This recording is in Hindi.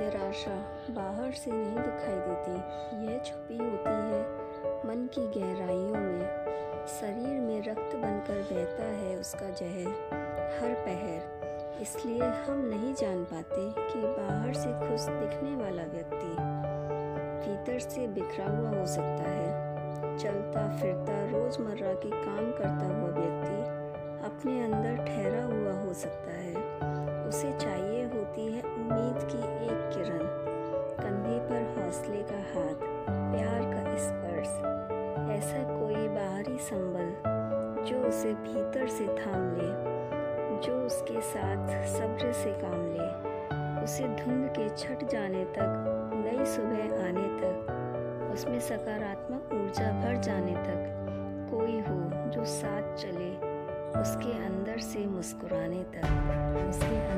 निराशा बाहर से नहीं दिखाई देती। यह छुपी होती है मन की गहराइयों में। शरीर में रक्त बनकर बहता है उसका जहर, हर पहर। इसलिए हम नहीं जान पाते कि बाहर से खुश दिखने वाला व्यक्ति भीतर से बिखरा हुआ हो सकता है। चलता, फिरता, रोज़मर्रा के काम करता हुआ व्यक्ति अपने अंदर ठहरा हुआ हो सकता है। उसे चाहिए हौसले का हाथ प्यार का स्पर्श, ऐसा कोई बाहरी संबल जो उसे भीतर से थाम ले, जो उसके साथ सब्र से काम ले। उसे धुंध के छट जाने तक, नई सुबह आने तक, उसमें सकारात्मक ऊर्जा भर जाने तक, कोई हो जो साथ चले, उसके अंदर से मुस्कुराने तक, उसके